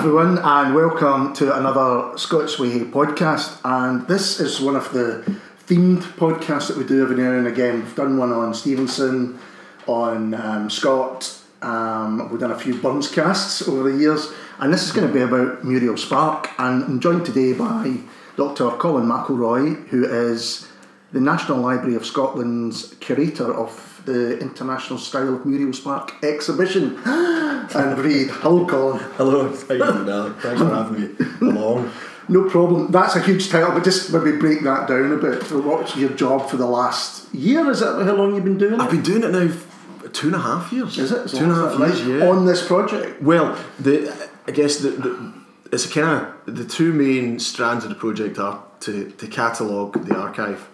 everyone, and welcome to another Scots Way podcast. And this is one of the themed podcasts that we do every now and again. We've done one on Stevenson, on um, Scott. Um, we've done a few Burns casts over the years, and this is going to be about Muriel Spark. And I'm joined today by Dr. Colin McIlroy, who is the National Library of Scotland's curator of the International Style of Muriel Spark exhibition. and read, hello Colin. Hello, how you doing, Alec? Thanks for having me along. No problem. That's a huge title, but just maybe break that down a bit. What's your job for the last year? Is that how long you've been doing it? I've been doing it now two and a half years. Is it? Two and a half Right. years, yeah. On this project? Well, the I guess the, the it's kind of the two main strands of the project are to, to catalogue the archive,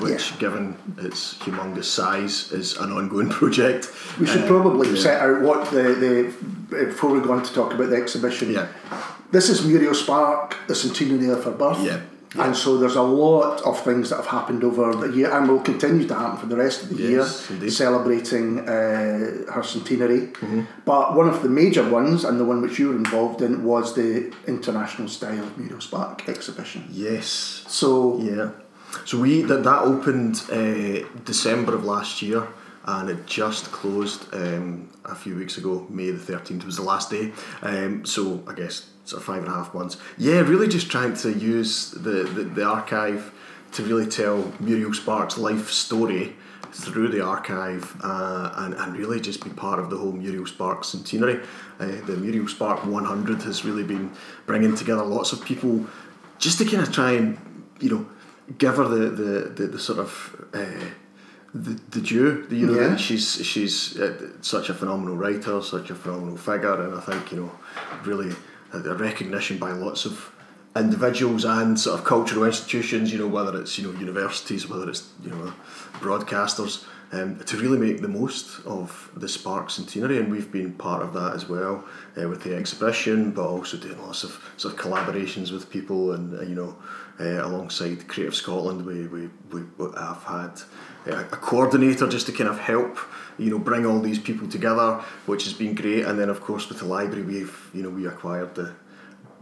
which, Yeah. given its humongous size, is an ongoing project. We should Uh, probably yeah. set out what the, the before we go on to talk about the exhibition. Yeah. This is Muriel Spark, the centenary of her birth. Yeah. And so there's a lot of things that have happened over the year and will continue to happen for the rest of the Yes, year, indeed. celebrating uh, her centenary. Mm-hmm. But one of the major ones, and the one which you were involved in, was the International Style of Muriel Spark exhibition. Yes. So Yeah. So we that that opened uh, December of last year, and it just closed um, a few weeks ago. May the thirteenth was the last day. Um, so I guess sort of five and a half months. Yeah, really just trying to use the the, the archive to really tell Muriel Sparks' life story through the archive uh, and, and really just be part of the whole Muriel Sparks centenary. Uh, the Muriel Spark 100 has really been bringing together lots of people just to kind of try and, you know, give her the, the, the, the sort of uh, the, the due. You know, Yeah. she's she's uh, such a phenomenal writer, such a phenomenal figure, and I think you know, really a, a recognition by lots of individuals and sort of cultural institutions. You know, whether it's you know universities, whether it's you know broadcasters. Um, to really make the most of the Spark Centenary, and we've been part of that as well uh, with the exhibition, but also doing lots of sort of collaborations with people, and uh, you know, uh, alongside Creative Scotland, we we, we have had uh, a coordinator just to kind of help you know bring all these people together, which has been great. And then of course with the library, we've you know we acquired the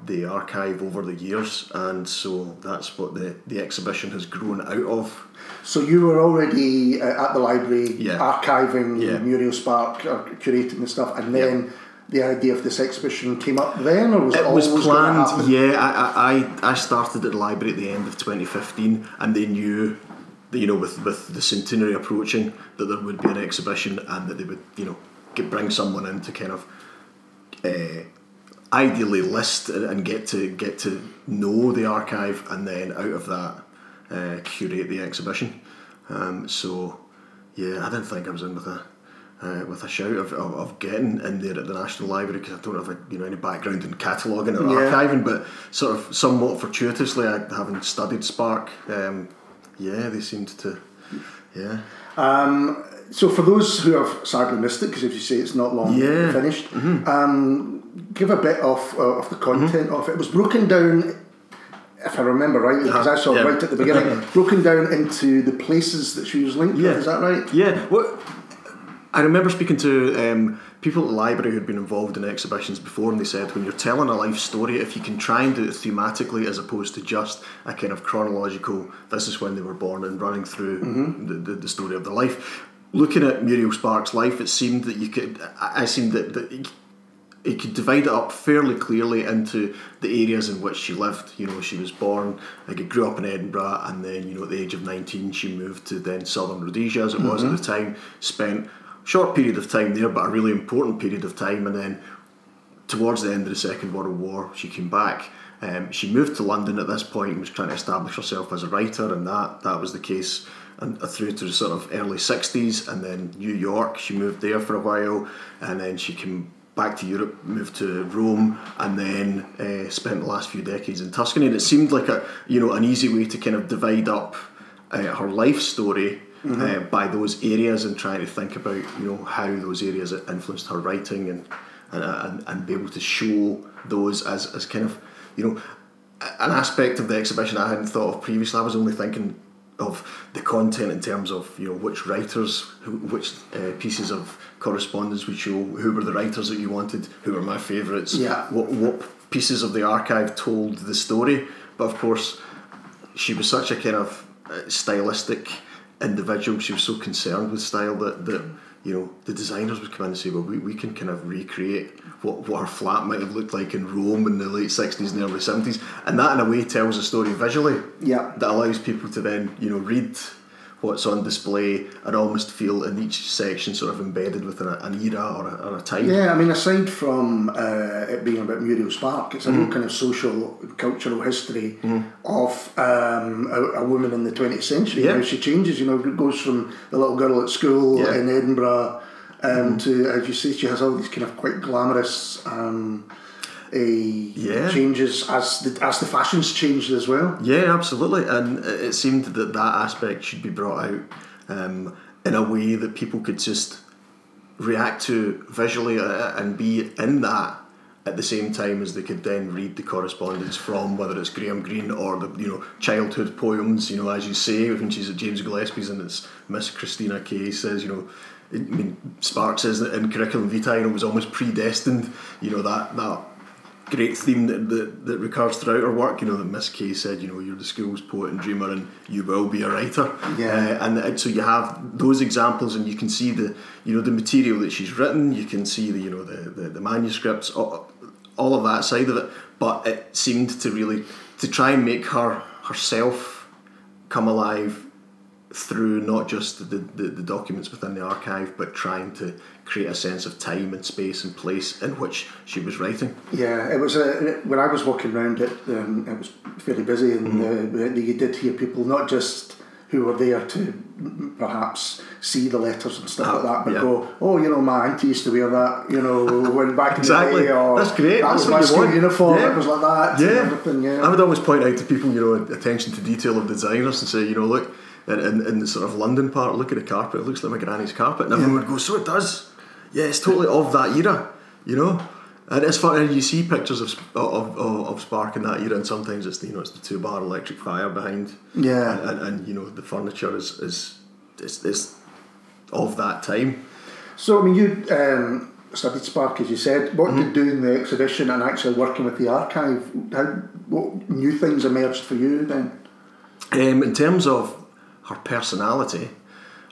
the archive over the years, and so that's what the the exhibition has grown out of. So you were already uh, at the library Yeah. archiving Yeah. Muriel Spark, or curating the stuff, and then the idea of this exhibition came up then, or was it, It was planned, yeah. I, I, I started at the library at the end of 2015, and they knew, that, you know, with, with the centenary approaching, that there would be an exhibition and that they would, you know, get, bring someone in to kind of uh, ideally list and get to get to know the archive, and then out of that uh, curate the exhibition. Um, so, yeah, I didn't think I was in with a uh, with a shout of, of, of getting in there at the National Library because I don't have a, you know any background in cataloguing or Yeah. archiving, but sort of somewhat fortuitously, I, having studied Spark, um, yeah, they seemed to, yeah, Um, so for those who have sadly missed it, because if you say it's not long Yeah. Mm-hmm. finished, um, give a bit of uh, of the content of it. It was broken down. If I remember rightly, because I saw. Yeah. right at the beginning, broken down into the places that she was linked Yeah. with. Is that right? Yeah, well, I remember speaking to um, people at the library who'd been involved in exhibitions before, and they said when you're telling a life story, if you can try and do it thematically as opposed to just a kind of chronological, this is when they were born and running through the, the, the story of their life. Looking at Muriel Spark's life, it seemed that you could, I I seemed that, that you could divide it up fairly clearly into the areas in which she lived. You know, she was born, like, grew up in Edinburgh, and then, you know, at the age of 19, she moved to then Southern Rhodesia, as it was at the time, spent short period of time there, but a really important period of time, and then towards the end of the Second World War, she came back. Um, she moved to London at this point and was trying to establish herself as a writer, and that that was the case and through to the sort of early 60s. And then New York, she moved there for a while, and then she came back to Europe, moved to Rome, and then uh, spent the last few decades in Tuscany. And it seemed like a you know an easy way to kind of divide up uh, her life story. Uh, by those areas and trying to think about you know how those areas influenced her writing and and, and, and be able to show those as, as kind of you know an aspect of the exhibition I hadn't thought of previously. I was only thinking of the content in terms of you know which writers, who, which uh, pieces of correspondence would show, who were the writers that you wanted, who were my favourites, Yeah. what what pieces of the archive told the story, but of course, she was such a kind of uh, stylistic individual. She was so concerned with style that that you know the designers would come in and say, well, we, we can kind of recreate what, what her flat might have looked like in Rome in the late sixties and early seventies, and that in a way tells a story visually. Yeah. That allows people to then you know read what's on display and almost feel in each section sort of embedded within a, an era or a, or a time. Yeah, I mean, aside from uh, it being about Muriel Spark, it's a real kind of social, cultural history of um, a, a woman in the 20th century. Yeah. How she changes, you know, it goes from the little girl at school Yeah. in Edinburgh um, to, as you say, she has all these kind of quite glamorous um, uh, Yeah. changes as the, as the fashions changed as well. Yeah, absolutely. And it it seemed that that aspect should be brought out um, in a way that people could just react to visually uh, and be in that at the same time as they could then read the correspondence from whether it's Graham Greene or the you know childhood poems. You know, as you say, when she's at James Gillespie's and it's Miss Christina Kay says, you know. I mean, Spark says that in curriculum vitae, you know, was almost predestined. You know that that great theme that, that, that recurs throughout her work. You know that Miss Kay said, you know, you're the school's poet and dreamer, and you will be a writer. Yeah. Uh, and, so you have those examples, and you can see the you know the material that she's written. You can see the you know the the, the manuscripts, all, all of that side of it. But it seemed to really to try and make her herself come alive through not just the, the, the documents within the archive, but trying to create a sense of time and space and place in which she was writing. Yeah, it was a, when I was walking around it. Um, it was fairly busy, and Mm-hmm. uh, you did hear people not just who were there to perhaps see the letters and stuff Ah, like that, but yeah. go, oh, you know, my auntie used to wear that, you know, when back in Exactly. the day, or That's great. That That's was what my you school want. uniform. Yeah. It was like that. everything. Yeah. I would always point out to people, you know, attention to detail of designers and say, you know, look, in, in, in the sort of London part, look at the carpet, it looks like my granny's carpet. And everyone would go, so it does. Yeah, it's totally of that era, you know? And it's funny, you see pictures of, of, of, of Spark in that era, and sometimes it's the, you know it's the two bar electric fire behind, Yeah. and, and, and you know the furniture is is is, is of that time. So, I mean, you um, studied Spark, as you said. What Mm-hmm. did doing the exhibition and actually working with the archive, how, what new things emerged for you then? Um, in terms of her personality,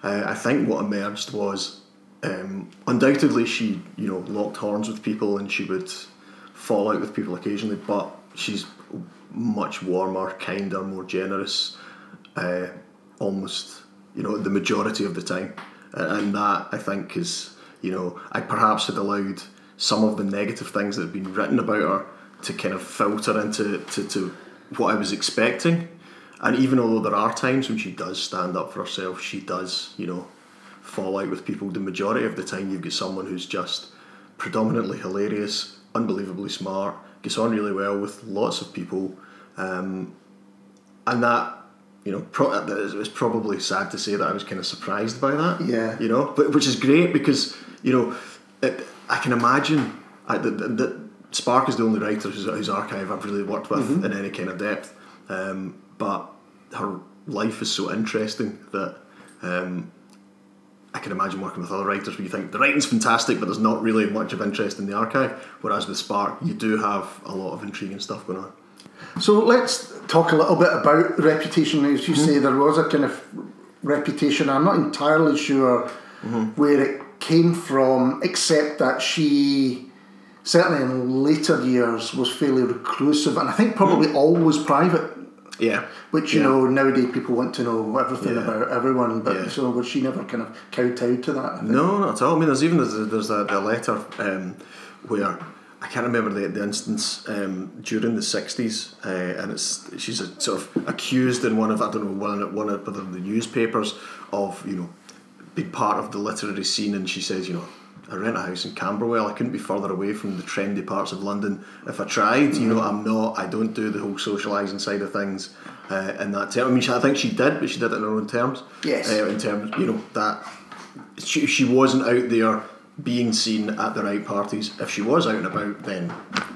uh, I think what emerged was um, undoubtedly she, you know, locked horns with people and she would fall out with people occasionally, but she's much warmer, kinder, more generous, uh, almost, you know, the majority of the time. And that I think is, you know, I perhaps had allowed some of the negative things that had been written about her to kind of filter into to, to what I was expecting. And even although there are times when she does stand up for herself, she does, you know, fall out with people. The majority of the time, you've got someone who's just predominantly hilarious, unbelievably smart, gets on really well with lots of people, um, and that, you know, pro- it's probably sad to say that I was kind of surprised by that. Yeah. You know, but which is great because you know, it, I can imagine I, that, that, Spark is the only writer whose, whose archive I've really worked with in any kind of depth. Um, but her life is so interesting that um, I can imagine working with other writers where you think the writing's fantastic, but there's not really much of interest in the archive. Whereas with Spark, you do have a lot of intriguing stuff going on. So let's talk a little bit about reputation. As you mm-hmm. say, there was a kind of reputation. I'm not entirely sure mm-hmm. where it came from, except that she, certainly in later years, was fairly reclusive and I think probably mm. always private. Yeah. Which you Yeah. know nowadays people want to know everything Yeah. about everyone, but Yeah. so was she never kind of kowtowed to that? No, not at all. I mean, there's even there's, there's letter um, where I can't remember the, the instance um, during the '60s, uh, and it's she's a, sort of accused in one of I don't know one one of one of the newspapers of you know being part of the literary scene, and she says you know. I rent a house in Camberwell. I couldn't be further away from the trendy parts of London if I tried. You know, I'm not. I don't do the whole socialising side of things. Uh, in that term, I mean, she, I think she did, but she did it in her own terms. Yes. Uh, in terms, you know, that she, she wasn't out there being seen at the right parties. If she was out and about, then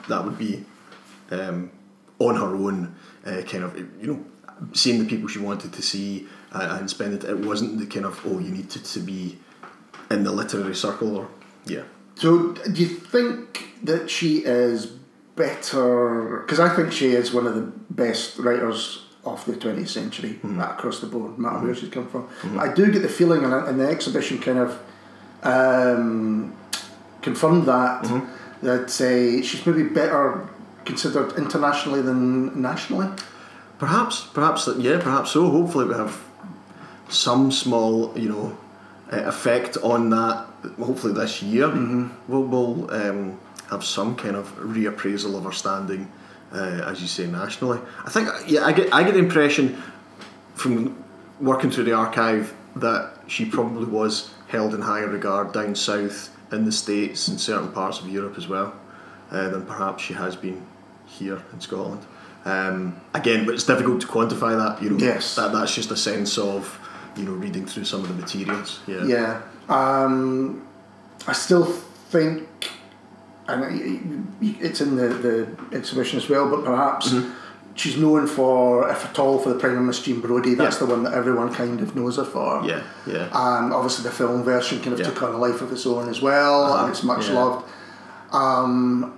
that would be um, on her own, uh, kind of, you know, seeing the people she wanted to see uh, and spend it. It wasn't the kind of, oh, you need to, to be in the literary circle or, yeah. So, do you think that she is better because I think she is one of the best writers of the 20th century Mm-hmm. across the board, no matter where she's come from. I do get the feeling, and, and the exhibition kind of um, confirmed that Mm-hmm. that uh, she's maybe better considered internationally than nationally. Perhaps, perhaps, yeah, perhaps so. Hopefully, we have some small, you know, effect on that. Hopefully, this year we'll, we'll um, have some kind of reappraisal of our standing, uh, as you say, nationally. I think, yeah, I get, I get the impression from working through the archive that she probably was held in higher regard down south in the states and certain parts of Europe as well uh, than perhaps she has been here in Scotland. Um, again, but it's difficult to quantify that. You know, Yes. that that's just a sense of you know reading through some of the materials. Yeah, Yeah. Um, I still think, and it- it- it's in the, the exhibition as well, but perhaps she's known for, if at all, for the Prime of Miss Jean Brodie. That's Yeah. the one that everyone kind of knows her for. yeah, yeah. And obviously, the film version kind of Yeah. took on a life of its own as well, Uh-huh, and it's much yeah. loved. Um,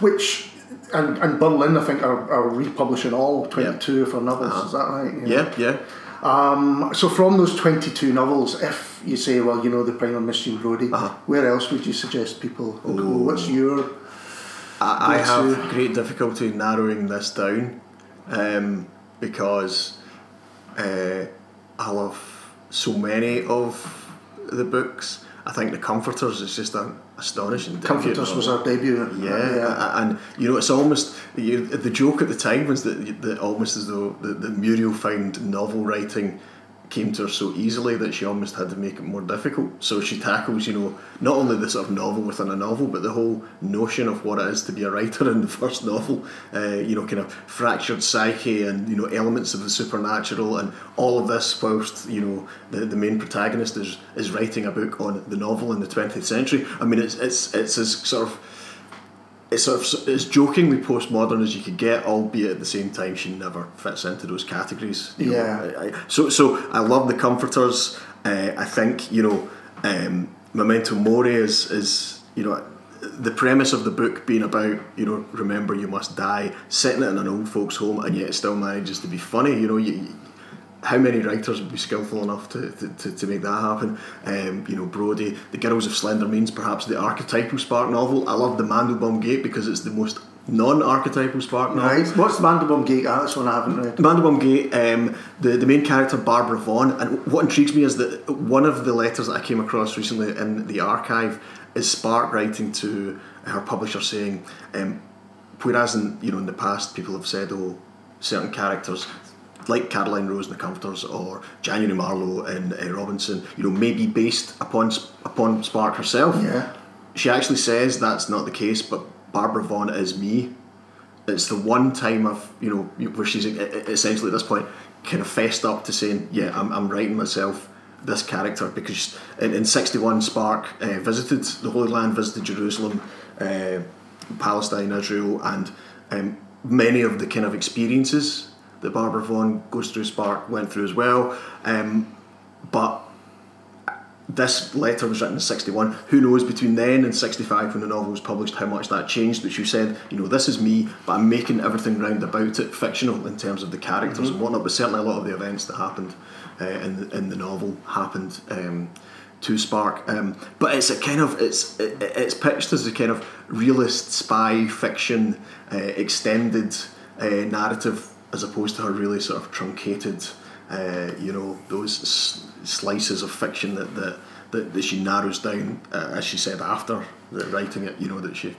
which and, and Birlinn, I think, are, are republishing all twenty-two of her novels. Uh-huh. Is that right? yeah, yeah. Um, so from those 22 novels, if you say, well, you know, the Prime of Miss Jean Uh-huh. where else would you suggest people go? What's your... I, I have your- great difficulty narrowing this down um, because uh, I love so many of the books. I think The Comforters is just an astonishing. debut Comforters was our debut. Uh, yeah, a- and you know it's almost you, the joke at the time was that, that almost as though the, the Muriel found novel writing came to her so easily that she almost had to make it more difficult. So she tackles, you know, not only the sort of novel within a novel, but the whole notion of what it is to be a writer in the first novel. Uh, you know, kind of fractured psyche and you know elements of the supernatural and all of this, whilst you know the, the main protagonist is is writing a book on the novel in the twentieth century. I mean, it's it's it's as sort of it's sort of as jokingly postmodern as you could get, albeit at the same time she never fits into those categories. you know. Yeah. I, I, so so I love the comforters. Uh, I think you know, um, Memento Mori is is you know the premise of the book being about you know remember you must die, setting it in an old folks' home, and yet it still manages to be funny. You know you. How many writers would be skillful enough to, to, to, to make that happen? Um, you know, Brodie, The Girls of Slender Means, perhaps the archetypal spark novel. I love The Mandelbaum Gate because it's the most non-archetypal spark novel. Right. What's Mandelbaum Gate? Ah, that's one I haven't read. The Mandelbaum Gate, um, the, the main character, Barbara Vaughan, and what intrigues me is that one of the letters that I came across recently in the archive is Spark writing to her publisher saying, um, whereas in, you know, in the past people have said, oh, certain characters like Caroline Rose in The Comforters or January Marlow in uh, Robinson, you know, may be based upon upon Spark herself. Yeah. She actually says that's not the case, but Barbara Vaughan is me. It's the one time I've, you know, where she's essentially at this point kind of fessed up to saying, yeah, I'm, I'm writing myself this character because in, in 61 Spark uh, visited the Holy Land, visited Jerusalem, uh, Palestine, Israel, and um, many of the kind of experiences that Barbara Vaughan goes through Spark went through as well. Um, but this letter was written in 61. Who knows between then and 65 when the novel was published how much that changed. But she said, you know, this is me, but I'm making everything round about it fictional in terms of the characters and whatnot. But certainly a lot of the events that happened uh, in, the, in the novel happened. Um, to Spark, um, but it's a kind of it's it, it's pitched as a kind of realist spy fiction uh, extended uh, narrative as opposed to her really sort of truncated, uh, you know, those s- slices of fiction that, that, that, that she narrows down, uh, as she said after the writing it, you know, that she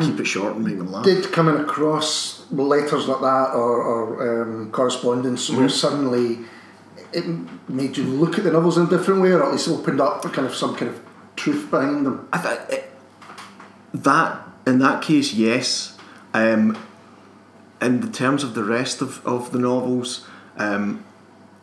keep it short and make them laugh. Did coming across letters like that or, or um, correspondence Mm-hmm. where suddenly it made you look at the novels in a different way or at least opened up for kind of some kind of truth behind them? I th- it, that in that case, yes. Um, in the terms of the rest of, of the novels, um,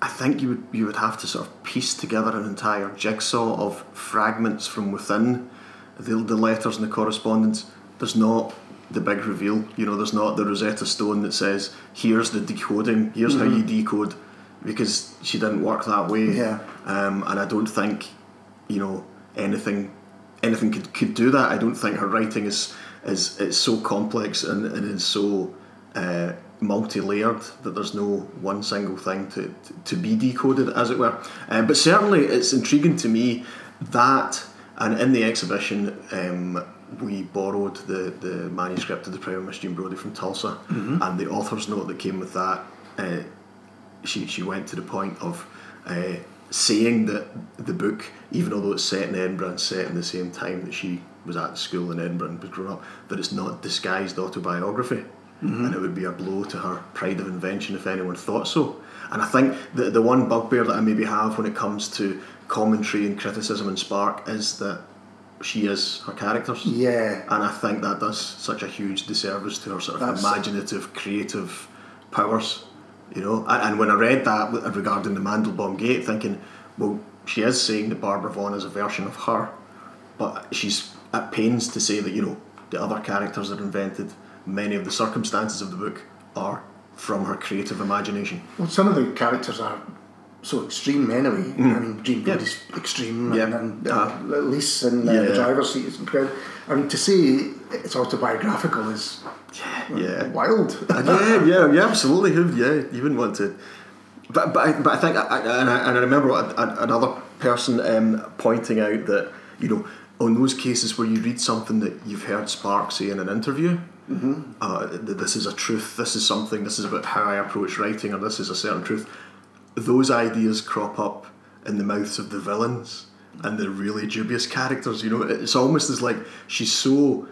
I think you would you would have to sort of piece together an entire jigsaw of fragments from within the, the letters and the correspondence. There's not the big reveal, you know. There's not the Rosetta Stone that says, "Here's the decoding. Here's how you decode," because she didn't work that way. Yeah. Um, and I don't think, you know, anything anything could, could do that. I don't think her writing is is it's so complex and, and is so uh, multi-layered that there's no one single thing to, to, to be decoded, as it were. Uh, but certainly, it's intriguing to me that, and in the exhibition, um, we borrowed the, the manuscript of the Prime of Miss Jean Brodie from Tulsa, and the author's note that came with that. Uh, she she went to the point of uh, saying that the book, even although it's set in Edinburgh and set in the same time that she was at school in Edinburgh and was growing up, that it's not disguised autobiography. And it would be a blow to her pride of invention if anyone thought so. And I think the, the one bugbear that I maybe have when it comes to commentary and criticism and Spark is that she is her characters. Yeah. And I think that does such a huge disservice to her sort of That's- imaginative, creative powers. You know, and, and when I read that regarding the Mandelbaum Gate, thinking, well, she is saying that Barbara Vaughan is a version of her, but she's at pains to say that you know the other characters are invented, many of the circumstances of the book are from her creative imagination. Well, some of the characters are so extreme anyway. I mean, Jean Mm. Yeah. Brodie's extreme, Yeah. and, and Uh, uh, Lise in uh, yeah. the driver's seat is incredible. I mean, to say it's autobiographical is Yeah. wild. yeah, yeah, yeah, absolutely. Yeah, you wouldn't want to. But but I, but I think I, and, I, and I remember another person um, pointing out that you know on those cases where you read something that you've heard Spark say in an interview. Uh, that this is a truth. This is something. This is about how I approach writing, or this is a certain truth. Those ideas crop up in the mouths of the villains and the really dubious characters. You know, it's almost as like she's so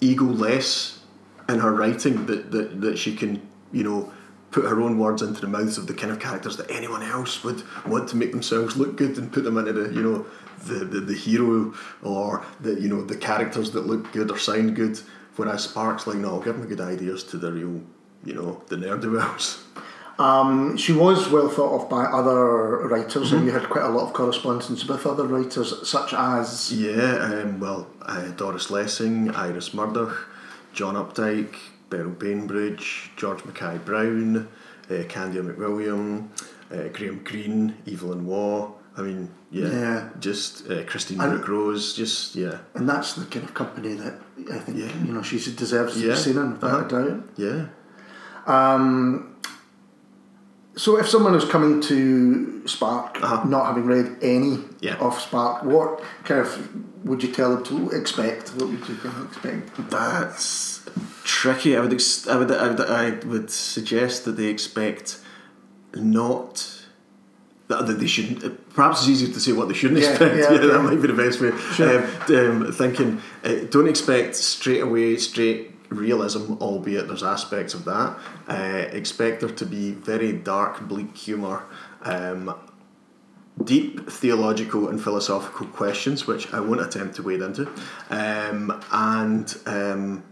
ego-less in her writing that, that, that she can, you know, put her own words into the mouths of the kind of characters that anyone else would want to make themselves look good and put them into the, you know, the, the, the hero or the, you know, the characters that look good or sound good. Whereas Spark's like, no, give me good ideas to the real, you know, the ne'er-do-wells. Um, she was well thought of by other writers, Mm-hmm. and you had quite a lot of correspondence with other writers, such as Yeah, um, well, uh, Doris Lessing, Iris Murdoch, John Updike, Beryl Bainbridge, George Mackay Brown, uh, Candia McWilliam, uh, Graham Greene, Evelyn Waugh. I mean, yeah, Yeah. just uh, Christine Brooke Rose, just yeah, and that's the kind of company that I think Yeah. you know she deserves to Yeah. be seen in, without Uh-huh. a doubt. yeah. Um, so, if someone is coming to Spark, Uh-huh. not having read any Yeah. of Spark, what kind of would you tell them to expect? What would you kind of expect? That's tricky. I would, ex- I would, I would, I would suggest that they expect not that that they shouldn't. Perhaps it's easier to say what they shouldn't Yeah, expect. yeah, Yeah, that might be the best way. Sure. Um, um, thinking, uh, don't expect straight away straight realism, albeit there's aspects of that. Uh, expect there to be very dark, bleak humour. Um, deep theological and philosophical questions, which I won't attempt to wade into, um, and um,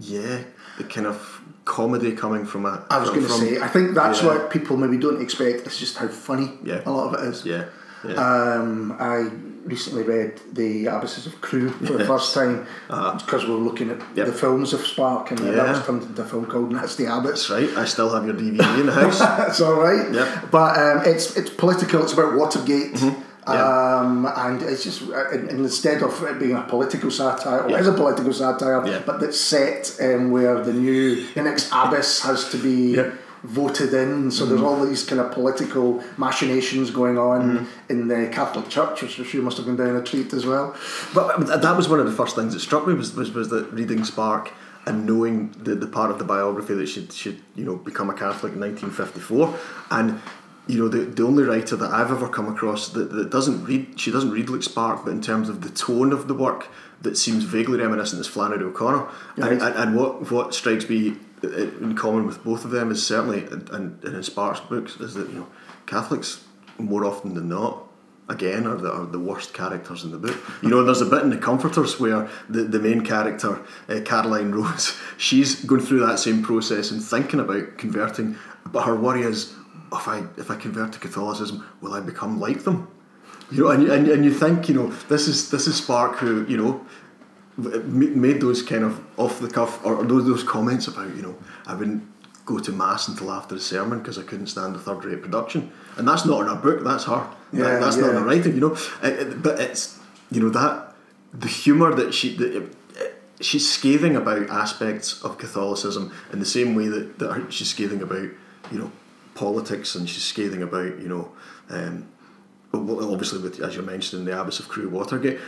yeah, the kind of comedy coming from a. I was going to say, I think that's yeah. what people maybe don't expect. It's just how funny Yeah. a lot of it is. Yeah, yeah. Um, I recently read The Abbess of Crewe for the first time because we were looking at Uh-huh. Yep. the films of Spark, and that was turned into a film called Nasty Habits. That's right. I still have your DVD in the house. That's all right. Yep. But um, it's it's political. It's about Watergate. Mm-hmm. Yeah. Um, and it's just uh, and and instead of it being a political satire, or Yeah. it is a political satire, Yeah. but that's set um, where the new the next abbess has to be voted in. So Mm-hmm. there's all these kind of political machinations going on in the Catholic Church, which I'm sure must have been down a treat as well. But that was one of the first things that struck me was was, was that reading Spark and knowing the, the part of the biography that she'd, she'd you know become a Catholic in 1954 and you know the, the only writer that I've ever come across that, that doesn't read she doesn't read like Spark but in terms of the tone of the work that seems vaguely reminiscent is Flannery O'Connor Right. and, and, and what what strikes me uh, in common with both of them is certainly and, and in Spark's books is that you know Catholics more often than not again are the, are the worst characters in the book. You know, there's a bit in the Comforters where the, the main character, uh, Caroline Rose, she's going through that same process and thinking about converting, but her worry is, if I if I convert to Catholicism, will I become like them? You know, and you, and, and you think, you know, this is this is Spark who, you know, made those kind of off the cuff or those those comments about, you know, I wouldn't go to mass until after the sermon because I couldn't stand the third rate production, and that's not in her book. That's her. That- Yeah, that's not in yeah. her writing. You know, Uh, uh, but it's you know that the humour that she that, she's scathing about aspects of Catholicism in the same way that, that she's scathing about you know politics and she's scathing about you know um, obviously with as you mentioned in the Abbess of Crewe Watergate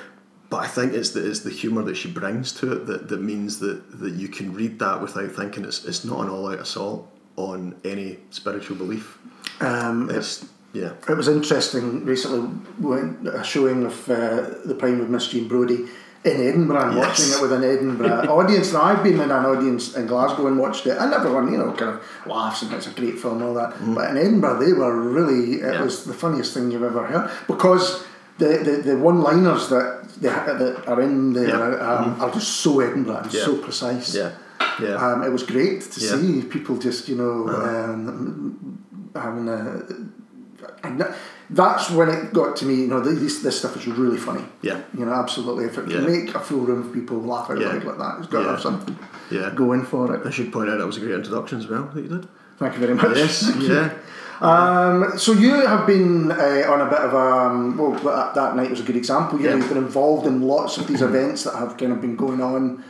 but I think it's the, it's the humour that she brings to it that, that means that, that you can read that without thinking it's, it's not an all out assault on any spiritual belief. Um, it's yeah. It was interesting recently when a showing of uh, the Prime of Miss Jean Brodie in Edinburgh and yes. watching it with an Edinburgh audience. Now I've been in an audience in Glasgow and watched it, and everyone you know kind of laughs and it's a great film and all that. Mm. But in Edinburgh, they were really it yeah. was the funniest thing you've ever heard because the the, the one liners that that are in there yeah. um, mm. are just so Edinburgh and yeah. so precise. Yeah. Yeah. Um, it was great to see people just you know uh-huh. um, having a and that's when it got to me. You know, this this stuff is really funny. Yeah. You know, absolutely. If it can yeah. make a full room of people laugh out yeah. loud like that, it's got to have something. Yeah. Going for it. I should point out that was a great introduction as well that you did. Thank you very much. Yes. yeah. Um, so you have been uh, on a bit of a um, well that, that, night was a good example. You yeah. You've been involved in lots of these events that have kind of been going on.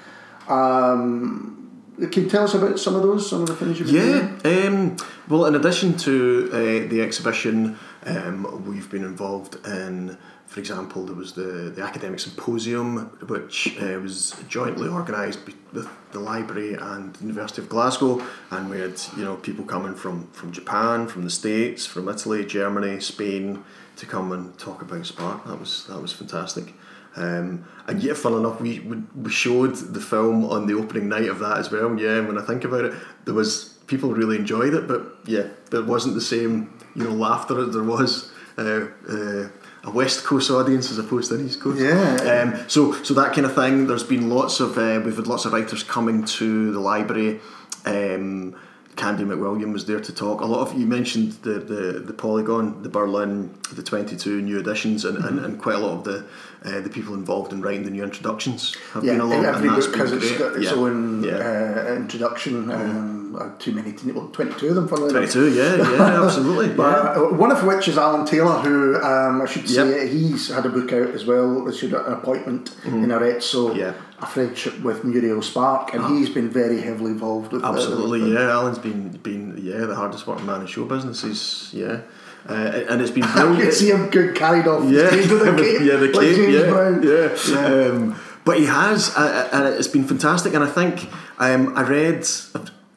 Um, can you tell us about some of those, some of the things you've been yeah, um, well, in addition to uh, the exhibition, um, we've been involved in, for example, there was the, the academic symposium, which uh, was jointly organised with the library and the University of Glasgow, and we had you know people coming from, from Japan, from the States, from Italy, Germany, Spain, to come and talk about Spark. That was that was fantastic. Um, and yet, fun enough, we, we showed the film on the opening night of that as well. Yeah, when I think about it, there was people really enjoyed it, but yeah, there wasn't the same you know laughter as there was uh, uh, a West Coast audience as opposed to an East Coast. Yeah. Um, so so that kind of thing. There's been lots of uh, we've had lots of writers coming to the library. Um, Candia McWilliam was there to talk. A lot of you mentioned the, the, the Polygon, the Birlinn, the 22 new editions, and, mm-hmm. and, and quite a lot of the uh, the people involved in writing the new introductions have yeah, been along. Every and book has its, got its yeah. own yeah. Uh, introduction. Mm-hmm. Um, uh, too many, well, 22 of them, for 22, yeah, yeah, absolutely. but, yeah. Uh, one of which is Alan Taylor, who um, I should say yep. he's had a book out as well. Issued an appointment mm-hmm. in Arezzo. Yeah a friendship with Muriel Spark, and oh. he's been very heavily involved with. Absolutely, the, the, yeah. Alan's been been yeah the hardest working man in show business. He's yeah. Uh, and it's been brilliant. I can see him good carried off. Yeah, the cape, yeah, the cape, like James yeah, yeah. yeah. Um, but he has, uh, uh, and it's been fantastic. And I think um, I read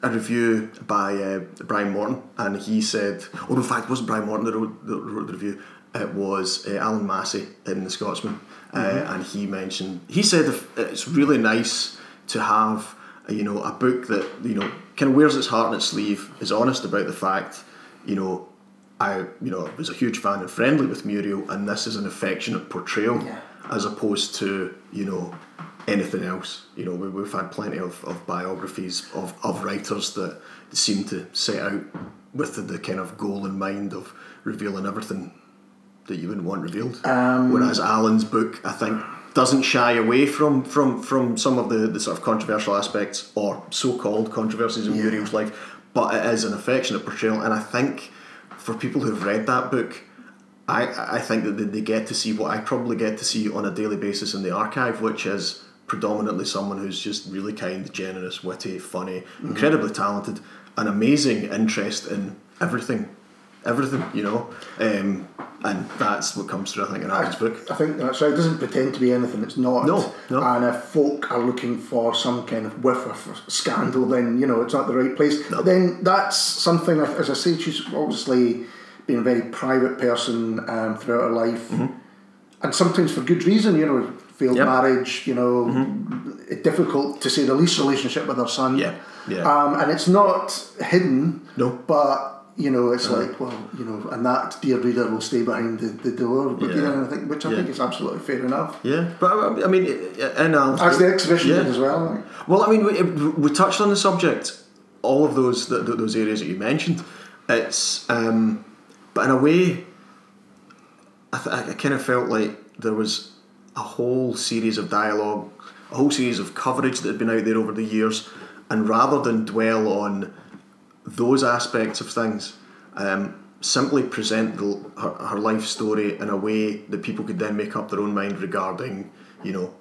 a, review by uh, Brian Morton, and he said, or in fact, it wasn't Brian Morton that wrote, that wrote the review. It was uh, Allan Massie in The Scotsman, uh, mm-hmm. and he mentioned he said it's really nice to have you know a book that you know kind of wears its heart on its sleeve, is honest about the fact, you know." I, you know, was a huge fan and friendly with Muriel, and this is an affectionate portrayal, yeah. as opposed to, you know, anything else. You know, we, we've had plenty of, of biographies of, of writers that seem to set out with the, the kind of goal in mind of revealing everything that you wouldn't want revealed. Um, Whereas Alan's book, I think, doesn't shy away from from from some of the, the sort of controversial aspects or so-called controversies in yeah. Muriel's life, but it is an affectionate portrayal, and I think for people who've read that book, I I think that they get to see what I probably get to see on a daily basis in the archive, which is predominantly someone who's just really kind, generous, witty, funny, mm-hmm. incredibly talented, an amazing interest in everything everything, you know. Um, and that's what comes through, I think, in Alan's book. I think that's right. It doesn't pretend to be anything it's not. No, no. And if folk are looking for some kind of whiff of scandal, then, you know, it's not the right place. No. Then that's something, as I say, she's obviously been a very private person um, throughout her life. Mm-hmm. And sometimes for good reason, you know, failed yep. marriage, you know, mm-hmm. difficult to say the least relationship with her son. Yeah, yeah. Um, and it's not hidden. No. But you know, it's uh like, well, you know, and that dear reader will stay behind the, the door, but, yeah. you know, I think, which I yeah. think is absolutely fair enough. Yeah, but I mean, and uh, as the exhibition yeah. as well. Like. Well, I mean, we, we touched on the subject, all of those those areas that you mentioned. It's, um, but in a way, I, th- I kind of felt like there was a whole series of dialogue, a whole series of coverage that had been out there over the years, and rather than dwell on those aspects of things, um, simply present the, her, her life story in a way that people could then make up their own mind regarding, you know,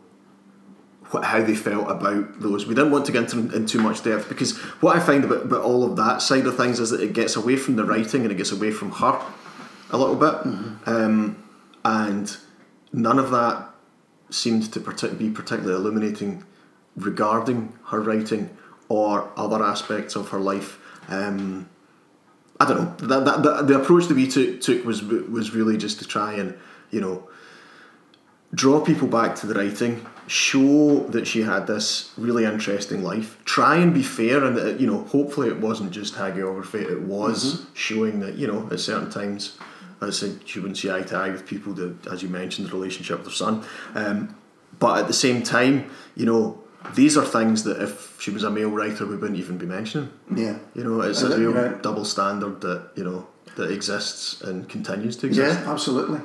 what, how they felt about those. We didn't want to get into in too much depth because what I find about, about all of that side of things is that it gets away from the writing and it gets away from her a little bit, Mm-hmm. um, and none of that seemed to partic- be particularly illuminating regarding her writing or other aspects of her life. Um, I don't know. That, that, that, the approach that we took, took was was really just to try and you know draw people back to the writing, show that she had this really interesting life, try and be fair, and that, you know hopefully it wasn't just hagiography. It was showing that you know at certain times. Said, she wouldn't see eye to eye with people that, as you mentioned, the relationship with her son. Um, but at the same time, you know, these are things that if she was a male writer, we wouldn't even be mentioning. Yeah. You know, it's a real Yeah. double standard that you know that exists and continues to exist. Yeah, absolutely.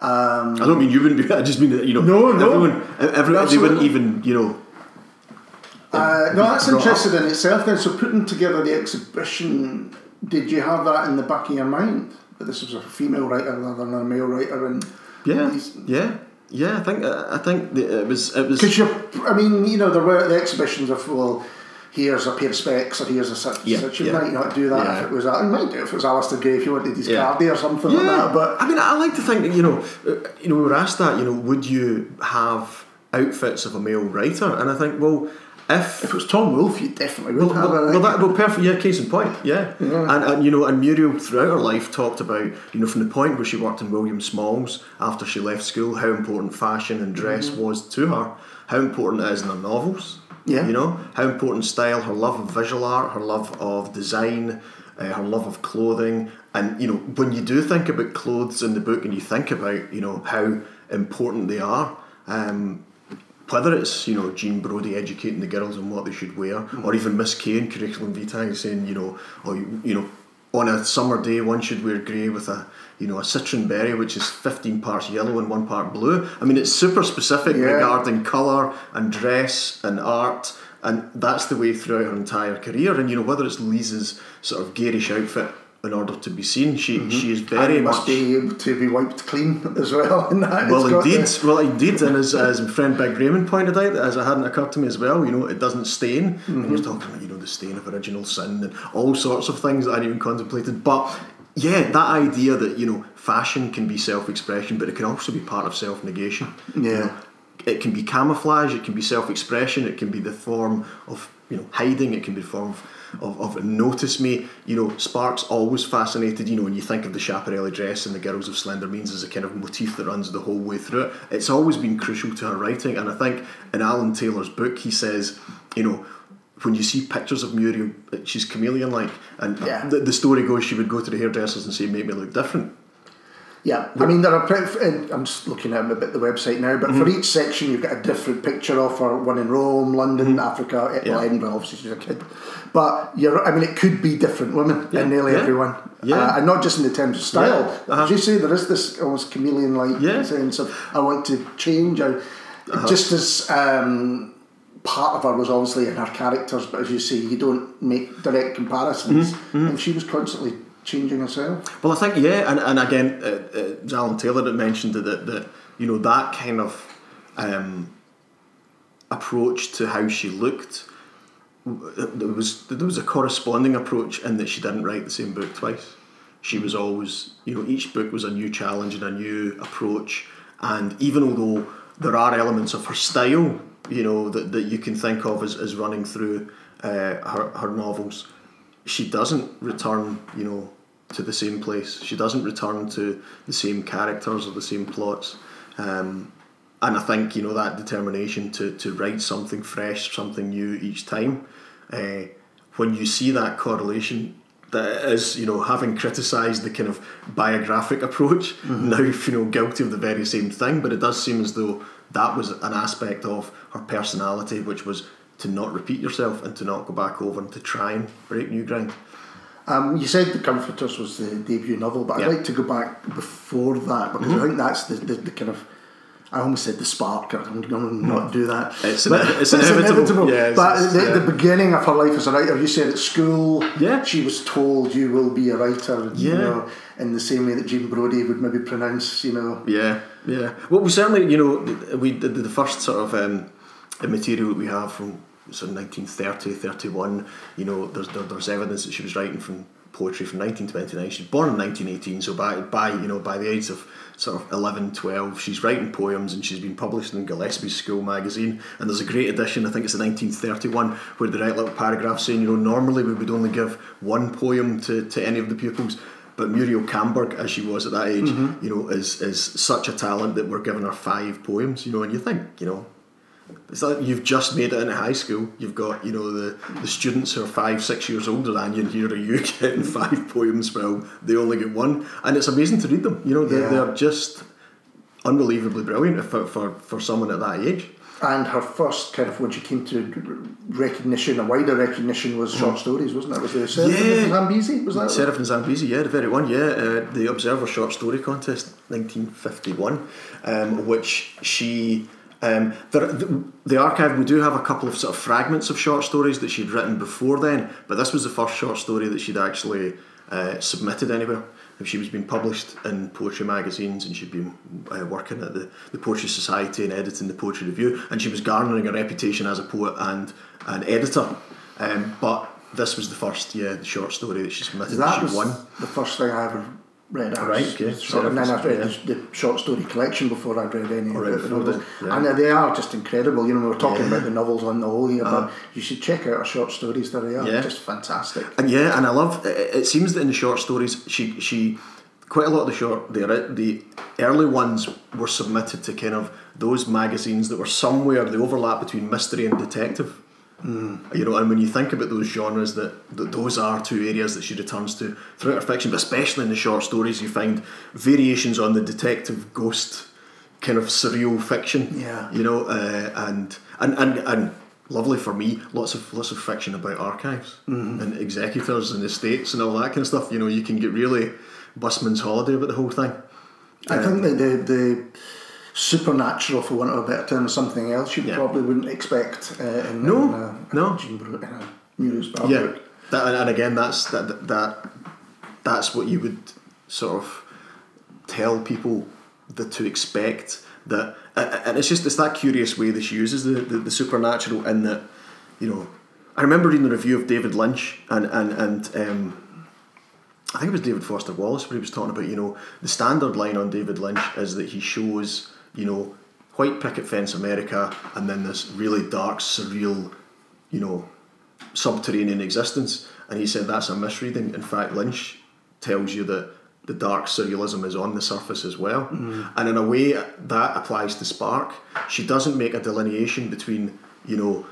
Um, I don't mean you wouldn't be. I just mean that you know. No, no. Everyone, everyone they wouldn't even you know. Uh, no, that's interesting in itself. Then, so putting together the exhibition, did you have that in the back of your mind this was a female writer rather than a male writer? And Yeah, yeah, yeah. I think I think it was it was. because you, I mean, you know, there were the exhibitions of well, here's a pair of specs or here's a such Yeah, such. You yeah. might not do that Yeah. if it was. that. You might do it if it was Alasdair Gray if you wanted his Yeah. Or something like that. But I mean, I like to think that you know, uh, you know, we were asked that. You know, would you have outfits of a male writer? And I think, well, if if it was Tom Wolfe, you definitely would Well, have well, a well, that, well, perfect. Yeah, case in point. Yeah, Yeah. And, and you know, and Muriel throughout her life talked about you know from the point where she worked in William Small's after she left school how important fashion and dress was to her, how important it is in her novels. Yeah. you know how important style, her love of visual art, her love of design, uh, her love of clothing, and you know when you do think about clothes in the book and you think about you know how important they are. Um, whether it's you know Jean Brodie educating the girls on what they should wear, hmm. or even Miss Kay in curriculum vitae saying you know, or you, you know, on a summer day one should wear grey with a you know a citron berry which is fifteen parts yellow and one part blue. I mean it's super specific Yeah. regarding colour and dress and art. And that's the way throughout her entire career. And you know whether it's Lisa's sort of garish outfit in order to be seen, she mm-hmm. she is very and it much be able to be wiped clean as well. Well, indeed. the- Well, indeed, and as, as my friend Big Raymond pointed out, as it hadn't occurred to me as well, you know, it doesn't stain. And you're mm-hmm. talking about, you know, the stain of original sin and all sorts of things that I hadn't even contemplated. But yeah, that idea that you know, fashion can be self-expression, but it can also be part of self-negation. You Yeah. know, it can be camouflage. It can be self-expression. It can be the form of you know hiding. It can be the form of, of, of notice me. You know, Sparks always fascinated. You know, when you think of the Schiaparelli dress and the Girls of Slender Means as a kind of motif that runs the whole way through it. It's always been crucial to her writing, and I think in Alan Taylor's book he says, you know. When you see pictures of Muriel, she's chameleon-like, and Yeah. the, the story goes she would go to the hairdressers and say, "Make me look different." Yeah, I mean there are. pre- I'm just looking at a bit the website now, but Mm-hmm. for each section you've got a different picture of her. One in Rome, London, Africa, Mm-hmm. Yeah. Edinburgh. Obviously she's a kid, but you're. I mean it could be different women Yeah, in nearly yeah, everyone, yeah. uh, and not just in the terms of style. Yeah, uh-huh. As you say, there is this almost chameleon-like Yeah. Uh-huh. sense of I want to change. I, Just as um, part of her was obviously in her characters, but as you say, you don't make direct comparisons, Mm-hmm, and she was constantly changing herself. Well, I think yeah, and, and again, uh, uh, Alan Taylor mentioned that that you know that kind of um, approach to how she looked. There was there was a corresponding approach in that she didn't write the same book twice. She was always you know each book was a new challenge and a new approach, and even although there are elements of her style, you know that, that you can think of as, as running through uh, her her novels, she doesn't return, you know, to the same place. She doesn't return to the same characters or the same plots. Um, and I think you know that determination to, to write something fresh, something new each time. Uh, when you see that correlation, that is you know having criticised the kind of biographic approach, now you know guilty of the very same thing. But it does seem as though that was an aspect of her personality, which was to not repeat yourself and to not go back over and to try and break new ground. Um, you said The Comforters was the debut novel, but. Mm-hmm. I'd like to go back before that because I think that's the, the, the kind of. I almost said the spark. I'm going to not do that. It's But ine- it's inevitable. Yeah, it's- but the, yeah. the beginning of her life as a writer, you said at school, Yeah. she was told you will be a writer. You Yeah. know, in the same way that Jean Brodie would maybe pronounce, you know. Yeah, yeah. Well, we certainly, you know, we did the first sort of um, material that we have from of 1930, 31, you know, there's, there, there's evidence that she was writing from poetry from 1929. She's born in 1918, so by, by, you know, by the age of sort of 11, 12, she's writing poems and she's been published in Gillespie's school magazine. And there's a great edition, I think it's the 1931, where they write little paragraphs saying, you know, normally we would only give one poem to, to any of the pupils. But Muriel Camberg, as she was at that age, mm-hmm. you know, is is such a talent that we're giving her five poems. You know, and you think, you know, it's like you've just made it into high school. You've got, you know, the, the students who are five, six years older than you, and here are you getting five poems. Well, they only get one, and it's amazing to read them. You know, they're, yeah. they're just unbelievably brilliant for, for, for someone at that age. And her first kind of when she came to recognition, a wider recognition, was short mm. stories, wasn't it? Was the Seraph yeah. and Zambezi? Was that? Seraph and Zambezi, yeah, the very one, yeah. Uh, the Observer Short Story Contest, 1951, um, which she um, there, the, the, archive, we do have a couple of sort of fragments of short stories that she'd written before then, but this was the first short story that she'd actually uh, submitted anywhere. She was being published in poetry magazines and she'd been uh, working at the, the Poetry Society and editing the Poetry Review, and she was garnering a reputation as a poet and an editor. Um, but this was the first, yeah, the short story that she submitted. That, that she won. The first thing I ever read Right, okay. Of, and then I've read yeah. the, the, short story collection before I'd read any right, of the novels. Yeah. And they are just incredible. You know, we were talking yeah. about the novels on the whole here, uh, but you should check out her short stories. There they are, yeah. just fantastic. And yeah, and I love. It, it seems that in the short stories, she she quite a lot of the short the early ones were submitted to kind of those magazines that were somewhere the overlap between mystery and detective. Mm. You know, and when you think about those genres, that, that those are two areas that she returns to throughout her fiction, but especially in the short stories, you find variations on the detective ghost kind of surreal fiction. Yeah. You know, uh, and, and and and lovely for me, lots of lots of fiction about archives mm-hmm. and executors and estates and all that kind of stuff. You know, you can get really busman's holiday about the whole thing. I um, think that the the supernatural, for want of a better term, or something else you yeah. probably wouldn't expect. Uh, in, no, in a, no. In a Muriel's yeah. That, and again, that's that that that's what you would sort of tell people that to expect. That and it's just it's that curious way that she uses the, the, the supernatural in that you know. I remember reading a review of David Lynch and and and. Um, I think it was David Foster Wallace where he was talking about, you know, the standard line on David Lynch is that he shows you know, white picket fence America, and then this really dark, surreal, you know, subterranean existence. And he said that's a misreading. In fact, Lynch tells you that the dark surrealism is on the surface as well. Mm. And in a way, that applies to Spark. She doesn't make a delineation between, you know,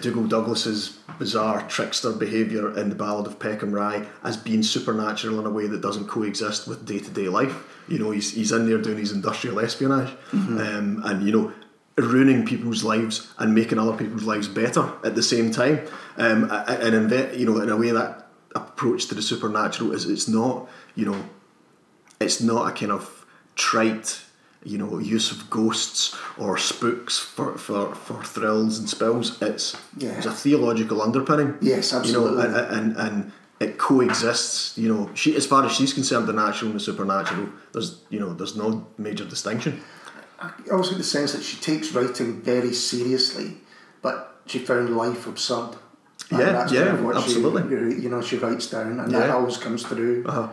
Dougal Douglas's bizarre trickster behaviour in the Ballad of Peckham Rye as being supernatural in a way that doesn't coexist with day to day life. You know, he's, he's in there doing his industrial espionage mm-hmm. um, and, you know, ruining people's lives and making other people's lives better at the same time. Um, and, in, you know, in a way, that approach to the supernatural is it's not, you know, it's not a kind of trite you know, use of ghosts or spooks for, for, for thrills and spells. It's yeah. it's a theological underpinning. Yes, absolutely. You know, and, and, and it coexists. You know, she as far as she's concerned, the natural and the supernatural. There's you know, there's no major distinction. I also get the sense that she takes writing very seriously, but she found life absurd. And yeah, yeah, absolutely. She, you know, she writes down, and yeah. that always comes through. Uh-huh.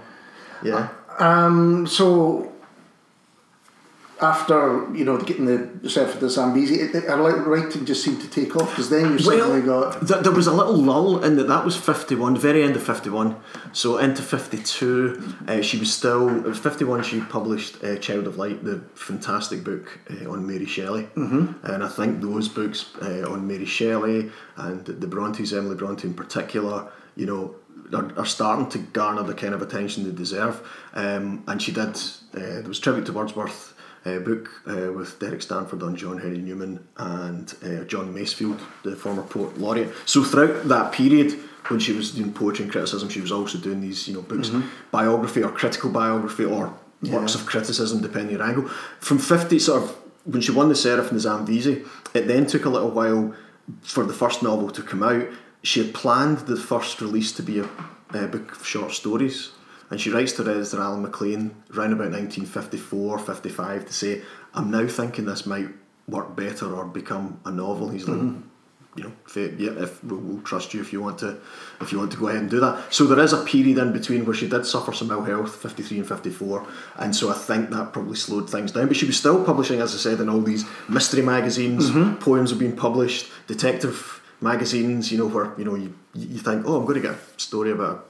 Yeah. Um. So after you know getting the Seraph the Zambezi, it, it, writing just seemed to take off because then you suddenly well, got. Th- there was a little lull in that. That was fifty one, very end of fifty one. So into fifty two, uh, she was still. It was fifty one. She published uh, Child of Light, the fantastic book uh, on Mary Shelley, mm-hmm. and I think those books uh, on Mary Shelley and the Brontes, Emily Bronte in particular, you know, are, are, starting to garner the kind of attention they deserve. Um, and she did. Uh, there was tribute to Wordsworth uh, book uh, with Derek Stanford on John Henry Newman and uh, John Masefield, the former poet laureate. So throughout that period, when she was doing poetry and criticism, she was also doing these, you know, books, mm-hmm. biography or critical biography or yeah. works of criticism, depending on your angle. From fifty, sort of, when she won the Seraph and the Zambezi, it then took a little while for the first novel to come out. She had planned the first release to be a, a book of short stories and she writes to editor Alan MacLean around about 1954 55 to say, I'm now thinking this might work better or become a novel. He's like, mm-hmm. you know, if it- yeah, if we'll, we'll trust you if you want to, if you want to go ahead and do that. So there is a period in between where she did suffer some ill health, fifty three and fifty four, and so I think that probably slowed things down. But she was still publishing, as I said, in all these mystery magazines. Mm-hmm. Poems have been published, detective magazines. You know, where you know you you think, oh, I'm going to get a story about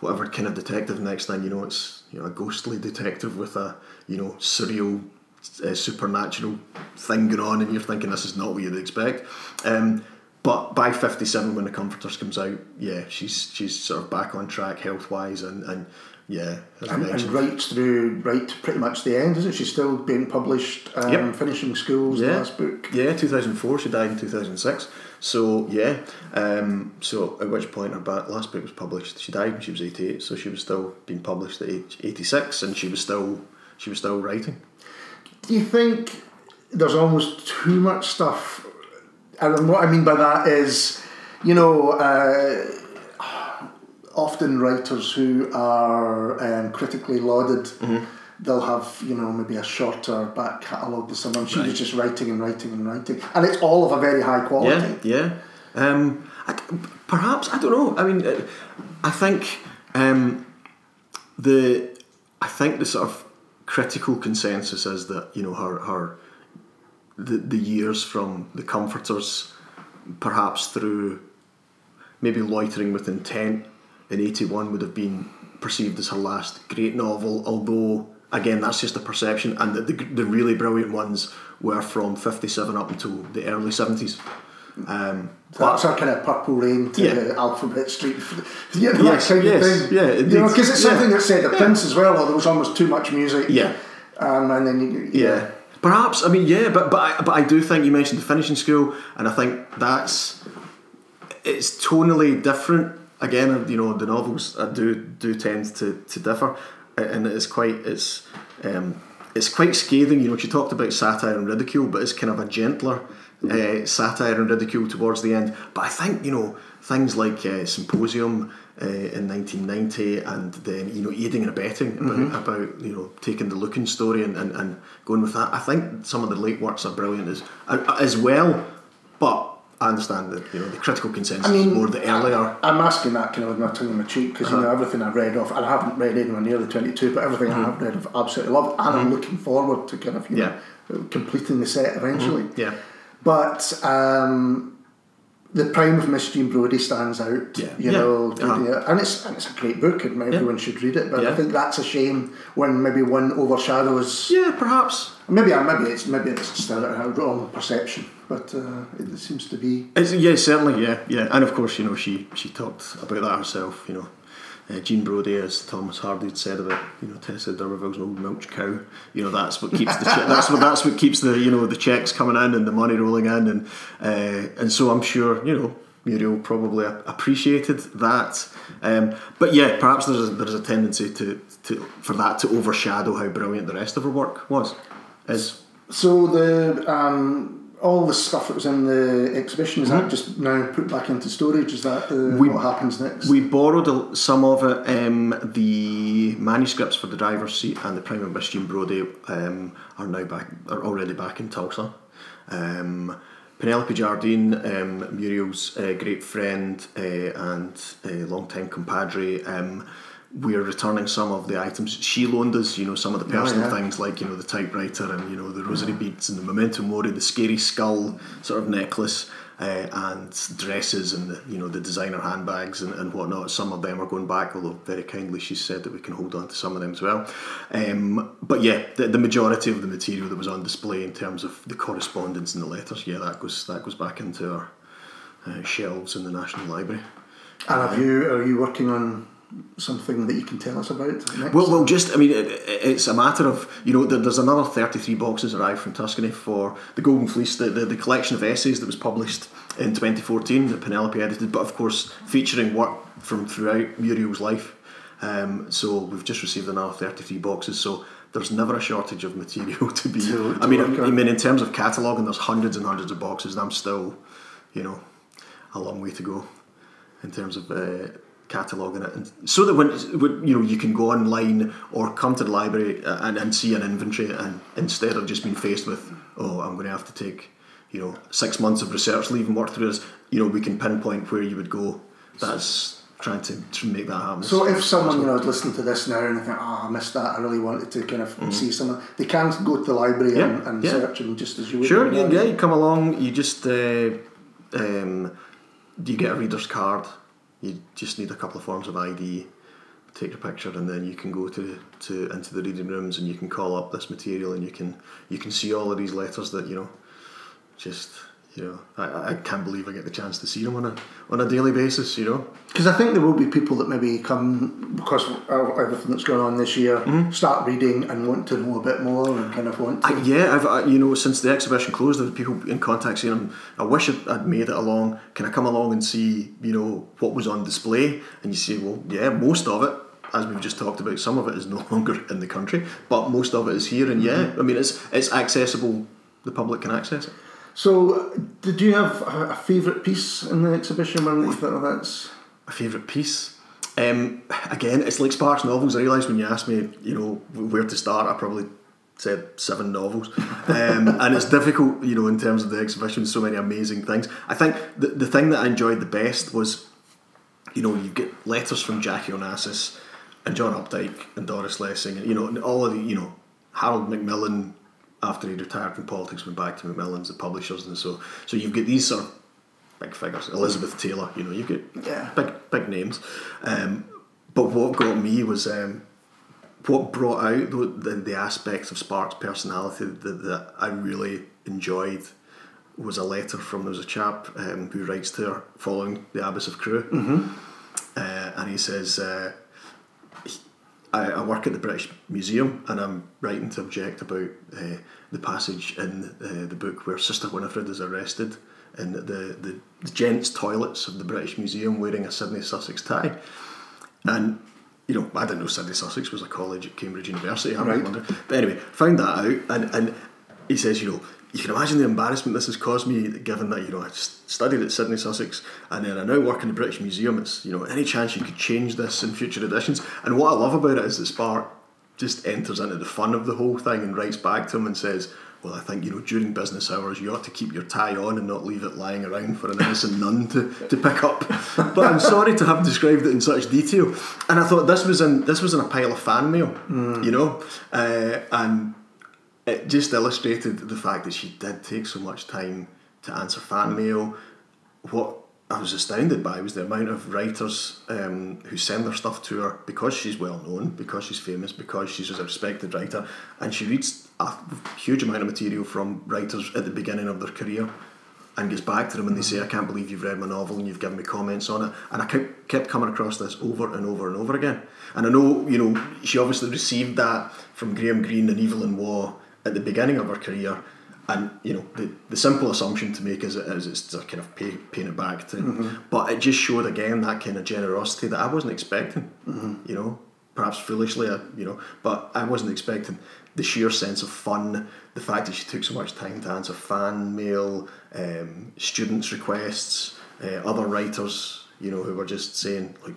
whatever kind of detective. Next thing you know, it's you know a ghostly detective with a you know surreal, uh, supernatural thing going on, and you're thinking this is not what you'd expect. Um, but by fifty seven, when the Comforters comes out, yeah, she's she's sort of back on track health wise, and and yeah, as I And, and right through, right to pretty much the end, isn't it? She's still being published, um, Yep. finishing schools, Yeah. last book. Yeah, 2004. She died in 2006. So yeah, um, so at which point her ba- last book was published. She died when she was 88, so she was still being published at age 86, and she was still she was still writing. Do you think there's almost too much stuff? And what I mean by that is, you know, uh, often writers who are um, critically lauded, Mm-hmm. They'll have, you know, maybe a shorter back catalogue to someone. She Right. was just writing and writing and writing. And it's all of a very high quality. Yeah, yeah. Um, I perhaps I don't know. I mean, uh, I think um, the I think the sort of critical consensus is that you know her her the the years from the comforters, perhaps through maybe loitering with intent in eighty one would have been perceived as her last great novel. Although again, that's just a perception, and that the the really brilliant ones were from fifty seven up until the early seventies. Um, So that's our kind of purple rain to Yeah. Alphabet Street. You know, Yes, kind yes, of thing. yeah, You know, because it's Yeah. something that said the Prince as well, or there was almost too much music. Yeah. Um, and then you, Yeah. Perhaps I mean yeah, but but I, but I do think you mentioned the finishing school, and I think that's it's tonally different. Again, you know, the novels uh, do do tend to, to differ, and it's quite it's um, it's quite scathing. You know, she talked about satire and ridicule, but it's kind of a gentler uh, satire and ridicule towards the end. But I think you know things like uh, Symposium. Uh, in 1990, and then you know aiding and abetting about, about you know taking the Lucan story and, and, and going with that. I think some of the late works are brilliant as as well, but I understand that you know the critical consensus I mean, is more the earlier. I'm asking that kind of with my tongue in my cheek because Uh-huh. you know everything I've read of, and I haven't read anywhere near the 22, but everything I have read, I've absolutely loved, and I'm looking forward to kind of you know completing the set eventually. Yeah, But um, the prime of Miss Jean Brodie stands out. Yeah. You Yeah. know, Uh-huh. and it's and it's a great book, and everyone should read it. But I think that's a shame when maybe one overshadows. yeah, perhaps. Maybe I maybe it's maybe it's just a, a wrong perception, but uh, it seems to be. It's, yeah, certainly, yeah, yeah, and of course, you know, she she talked about that herself. You know, uh, Jean Brodie, as Thomas Hardy had said about you know Tessa d'Urberville's an old milch cow. You know, that's what keeps the che- that's what that's what keeps the you know the checks coming in and the money rolling in, and uh, and so I'm sure you know Muriel probably appreciated that. Um, but yeah, perhaps there's a, there's a tendency to, to for that to overshadow how brilliant the rest of her work was. Is So the um, all the stuff that was in the exhibition is that just now put back into storage? Is that the, We- what happens next? We borrowed a, some of it. Um, the manuscripts for the driver's seat and the Prime Miss Jean Brodie um, are now back. Are already back in Tulsa. Um, Penelope Jardine, um, Muriel's uh, great friend uh, and uh, long-time compadre. We're returning some of the items she loaned us. You know, some of the personal yeah. things like you know the typewriter and you know the rosary beads and the memento mori, the scary skull sort of necklace uh, and dresses and the, you know the designer handbags and, and whatnot. Some of them are going back, although very kindly she said that we can hold on to some of them as well. Um, but yeah, the, the majority of the material that was on display in terms of the correspondence and the letters, yeah, that goes that goes back into our uh, shelves in the National Library. and have you are you working on something that you can tell us about next? Well, well, just I mean, it, it- it's a matter of you know, there, there's another 33 boxes arrived from Tuscany for the Golden Fleece, the, the, the collection of essays that was published in 2014 that Penelope edited, but of course featuring work from throughout Muriel's life. Um, so we've just received another 33 boxes. So there's never a shortage of material to be. To- to I mean, I, mean, in terms of cataloguing, there's hundreds and hundreds of boxes, and I'm still, you know, a long way to go in terms of uh, cataloguing it, and so that when, when you know you can go online or come to the library and, and see an inventory, and instead of just being faced with, oh, I'm going to have to take you know six months of research leave and work through this, you know, we can pinpoint where you would go. That's trying to, to make that happen. So if someone you know is listening to this now and they think, oh, I missed that, I really wanted to kind of mm-hmm. see something, they can go to the library yeah, and, and yeah. search and just as you would. Sure, yeah, yeah, you come along, you just uh, um, you get a reader's card. You just need a couple of forms of ID. Take your picture, and then you can go to, to into the reading rooms, and you can call up this material, and you can you can see all of these letters that you know, just you know, I, I can't believe I get the chance to see them on a on a daily basis. You know, because I think there will be people that maybe come because of everything that's going on this year, mm-hmm. start reading and want to know a bit more and kind of want. To. I, yeah, I've I, you know since the exhibition closed, there were people in contact saying, "I wish I'd made it along. Can I come along and see you know what was on display?" And you say, "Well, yeah, most of it." As we've just talked about, some of it is no longer in the country, but most of it is here. And yeah, mm-hmm. I mean, it's it's accessible. The public can access it. So, did you have a, favourite piece in the exhibition? When you thought, oh, that's a favourite piece. Um, again, it's like Sparks novels. I realised when you asked me, you know, where to start, I probably said seven novels, um, and it's difficult, you know, in terms of the exhibition. So many amazing things. I think the the thing that I enjoyed the best was, you know, you get letters from Jackie Onassis and John Updike and Doris Lessing, and you know, and all of the, you know, Harold Macmillan, after he retired from politics, went back to Macmillan's, the publishers, and so so you've got these sort of big figures. Elizabeth Taylor, you know, you get yeah. big big names. Um, but what got me was um, what brought out the, the, the, aspects of Spark's personality that, that I really enjoyed was a letter from there was a chap um, who writes to her following the Abbess of Crewe, mm-hmm. uh, and he says. Uh, I, I, work at the British Museum and I'm writing to object about uh, the passage in uh, the book where Sister Winifrede is arrested in the, the, the gents' toilets of the British Museum wearing a Sidney Sussex tie. And you know, I didn't know Sidney Sussex was a college at Cambridge University. I right. wondered. But anyway, found that out, and, and he says, you know, you can imagine the embarrassment this has caused me, given that you know I studied at Sidney Sussex and then I now work in the British Museum. It's you know any chance you could change this in future editions. And what I love about it is that Spark just enters into the fun of the whole thing and writes back to him and says, "Well, I think you know during business hours you ought to keep your tie on and not leave it lying around for an innocent nun to, to pick up." But I'm sorry to have described it in such detail. And I thought this was in this was in a pile of fan mail, mm. you know, uh, and it just illustrated the fact that she did take so much time to answer fan mail. What I was astounded by was the amount of writers um, who send their stuff to her because she's well known, because she's famous, because she's a respected writer, and she reads a huge amount of material from writers at the beginning of their career and gets back to them and they say, I can't believe you've read my novel and you've given me comments on it. And I kept, kept coming across this over and over and over again. And I know, you know, she obviously received that from Graham Greene and Evelyn Waugh at the beginning of her career. And you know the, the simple assumption to make is, is it's to kind of pay, paying it back to, mm-hmm. but it just showed again that kind of generosity that I wasn't expecting. Mm-hmm. You know, perhaps foolishly, uh, you know, but I wasn't expecting the sheer sense of fun, the fact that she took so much time to answer fan mail, um, students' requests, uh, other writers, you know, who were just saying like,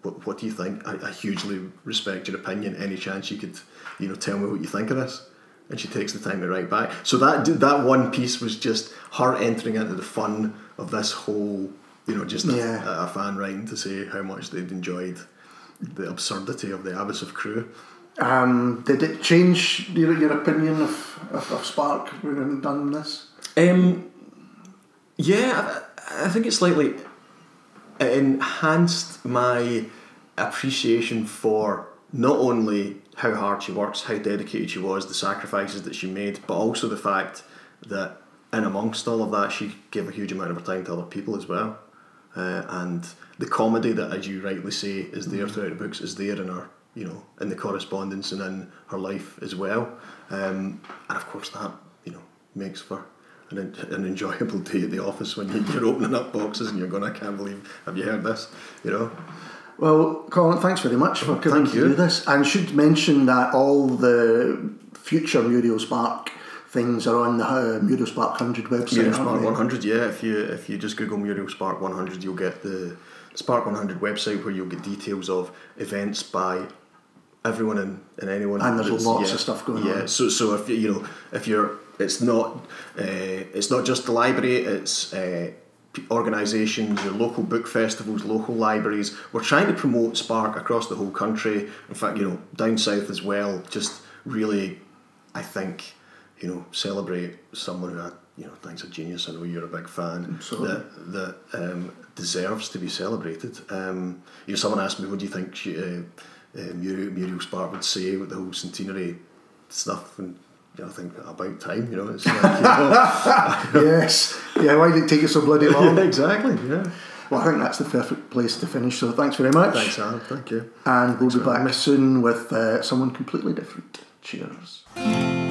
"What, what do you think?" I, I hugely respect your opinion. Any chance you could, you know, tell me what you think of this and she takes the time to write back. So that that one piece was just her entering into the fun of this whole, you know, just yeah. a, a, fan writing to say how much they'd enjoyed the absurdity of the Abbess of Crewe. Um, did it change your, your opinion of, of, of Spark when done this? Um, yeah, I, I think it slightly enhanced my appreciation for not only how hard she works, how dedicated she was, the sacrifices that she made, but also the fact that in amongst all of that, she gave a huge amount of her time to other people as well. Uh, and the comedy that, as you rightly say, is there throughout the books, is there in her, you know, in the correspondence and in her life as well. Um, and of course, that you know makes for an, an enjoyable day at the office when you're opening up boxes and you're going, I can't believe, have you heard this? You know. Well, Colin, thanks very much for coming Thank to do this. And should mention that all the future Muriel Spark things are on the uh, Muriel Spark 100 website. Muriel Spark 100, yeah. If you if you just Google Muriel Spark 100, you'll get the Spark 100 website where you'll get details of events by everyone and, and anyone. And there's lots yeah, of stuff going yeah. on. So so if you you know if you're it's not uh, it's not just the library. It's uh, organisations, your local book festivals, local libraries. We're trying to promote Spark across the whole country. In fact, you know down south as well. Just really, I think you know celebrate someone who I you know thinks a genius. I know you're a big fan. Absolutely. That that um, deserves to be celebrated. Um, you know, someone asked me, "What do you think she, uh, uh, Muriel, Muriel Spark would say with the whole centenary stuff?" And I think about time. You know, it's like, you know, yes. Yeah, why did it take you so bloody long? exactly. Yeah. Well, I think that's the perfect place to finish. So thanks very much. Thanks, Alan. Thank you. And we'll be back soon with uh, someone completely different. Cheers.